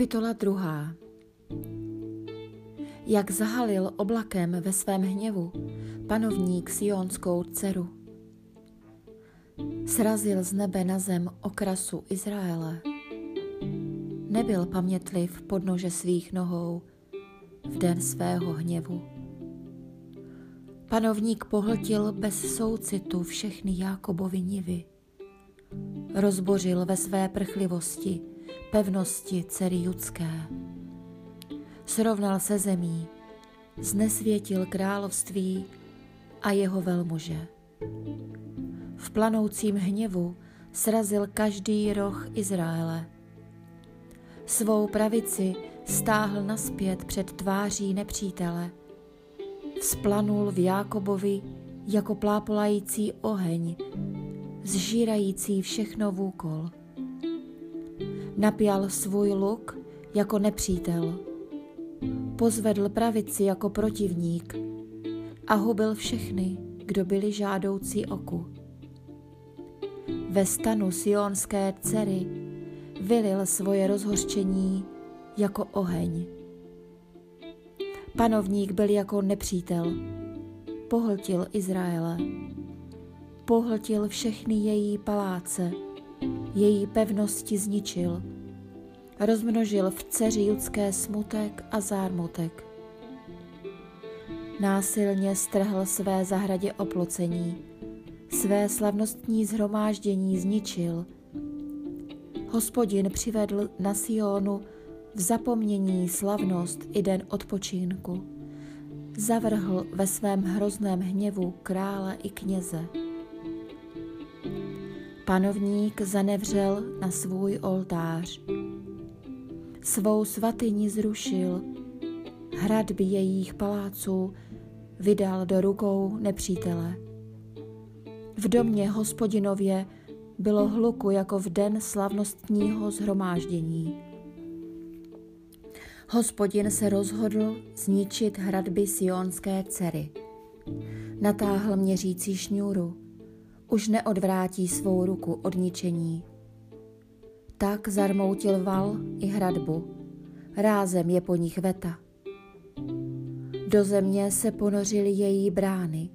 Kapitola druhá. Jak zahalil oblakem ve svém hněvu panovník Sionskou dceru. Srazil z nebe na zem okrasu Izraele. Nebyl pamětliv podnože svých nohou v den svého hněvu. Panovník pohltil bez soucitu všechny Jákobovi nivy. Rozbořil ve své prchlivosti pevnosti dcery judské. Srovnal se zemí, znesvětil království a jeho velmuže. V planoucím hněvu srazil každý roh Izraele. Svou pravici stáhl naspět před tváří nepřítele. Vzplanul v Jákobovi jako plápolající oheň, zžírající všechno vůkol napjal svůj luk jako nepřítel, pozvedl pravici jako protivník a hubil všechny, kdo byli žádoucí oku. Ve stanu sionské dcery vylil svoje rozhořčení jako oheň. Panovník byl jako nepřítel, pohltil Izraele, pohltil všechny její paláce, její pevnosti zničil. Rozmnožil v dceři judské smutek a zármutek. Násilně strhl své zahradě oplocení, své slavnostní zhromáždění zničil. Hospodin přivedl na Sionu v zapomnění slavnost i den odpočinku. Zavrhl ve svém hrozném hněvu krále i kněze. Panovník zanevřel na svůj oltář. Svou svatyni zrušil, hradby jejich paláců vydal do rukou nepřítele. V domě hospodinově bylo hluku jako v den slavnostního zhromáždění. Hospodin se rozhodl zničit hradby sionské dcery. Natáhl měřící šňůru už neodvrátí svou ruku od ničení. Tak zarmoutil val i hradbu, rázem je po nich veta. Do země se ponořily její brány,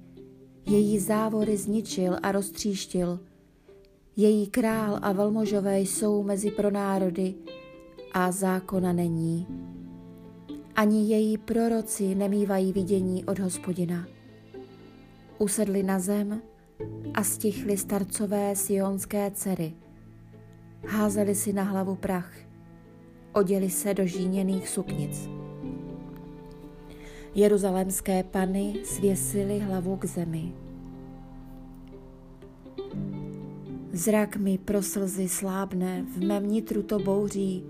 její závory zničil a roztříštil. Její král a velmožové jsou mezi pronárody a zákona není. Ani její proroci nemývají vidění od hospodina. Usedli na zem a stichli starcové sionské dcery. Házeli si na hlavu prach, oděli se do žíněných suknic. Jeruzalémské pany svěsily hlavu k zemi. Zrak mi pro slzy slábne, v mém nitru to bouří,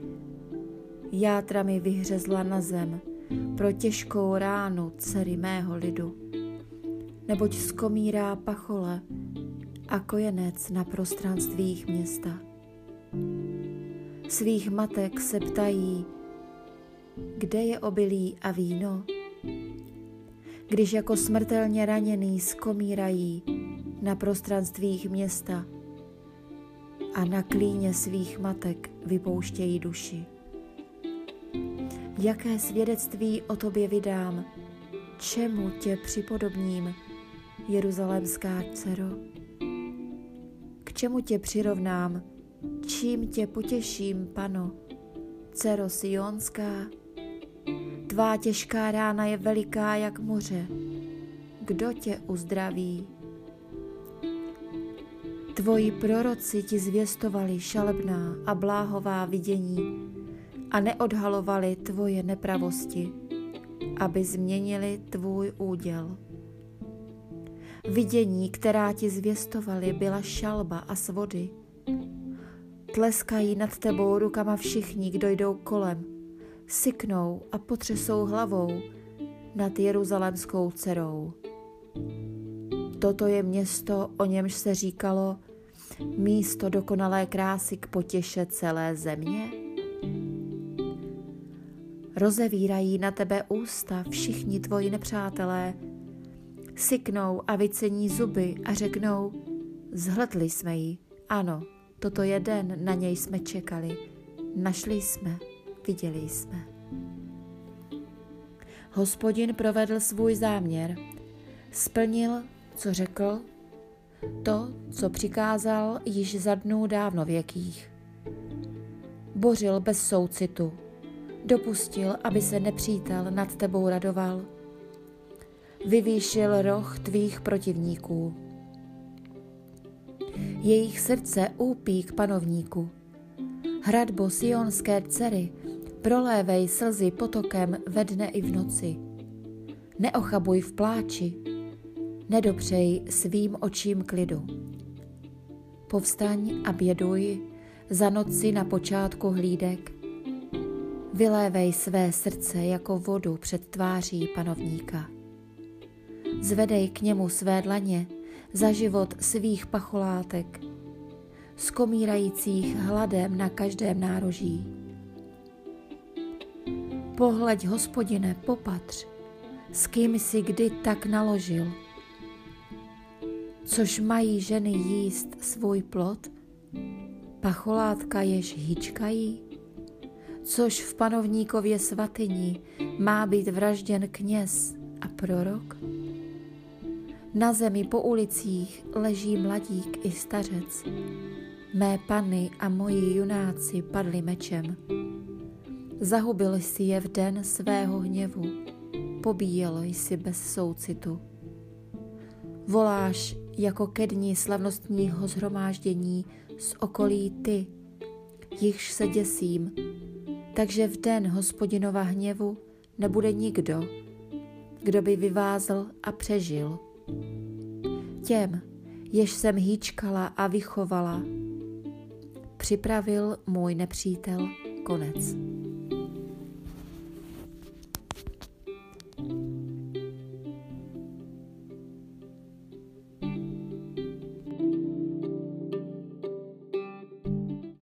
játra mi vyhřezla na zem pro těžkou ránu dcery mého lidu neboť skomírá pachole a kojenec na prostranstvích města. Svých matek se ptají, kde je obilí a víno? Když jako smrtelně raněný skomírají na prostranstvích města a na klíně svých matek vypouštějí duši. Jaké svědectví o tobě vydám, čemu tě připodobním, jeruzalémská dcero? K čemu tě přirovnám, čím tě potěším, pano, dcero Sionská? Tvá těžká rána je veliká jak moře, kdo tě uzdraví? Tvoji proroci ti zvěstovali šalebná a bláhová vidění a neodhalovali tvoje nepravosti, aby změnili tvůj úděl. Vidění, která ti zvěstovali, byla šalba a svody. Tleskají nad tebou rukama všichni, kdo jdou kolem. Syknou a potřesou hlavou nad jeruzalemskou dcerou. Toto je město, o němž se říkalo místo dokonalé krásy k potěše celé země? Rozevírají na tebe ústa všichni tvoji nepřátelé, syknou a vycení zuby a řeknou, zhledli jsme ji, ano, toto je den, na něj jsme čekali, našli jsme, viděli jsme. Hospodin provedl svůj záměr, splnil, co řekl, to, co přikázal již za dnů dávno věkých. Bořil bez soucitu, dopustil, aby se nepřítel nad tebou radoval. Vyvýšil roh tvých protivníků. Jejich srdce úpí k panovníku. Hradbo sionské dcery, prolévej slzy potokem ve dne i v noci. Neochabuj v pláči, nedopřej svým očím klidu. Povstaň a běduj za noci na počátku hlídek. Vylévej své srdce jako vodu před tváří panovníka. Zvedej k němu své dlaně za život svých pacholátek, skomírajících hladem na každém nároží. Pohleď, hospodine, popatř, s kým si kdy tak naložil. Což mají ženy jíst svůj plod, pacholátka jež hýčkají, což v panovníkově svatyni má být vražděn kněz a prorok. Na zemi po ulicích leží mladík i stařec. Mé pany a moji junáci padli mečem. Zahubil jsi je v den svého hněvu, pobíjel jsi bez soucitu. Voláš jako ke dní slavnostního zhromáždění z okolí ty, jichž se děsím, takže v den hospodinova hněvu nebude nikdo, kdo by vyvázl a přežil. Těm, jež jsem hýčkala a vychovala, připravil můj nepřítel konec.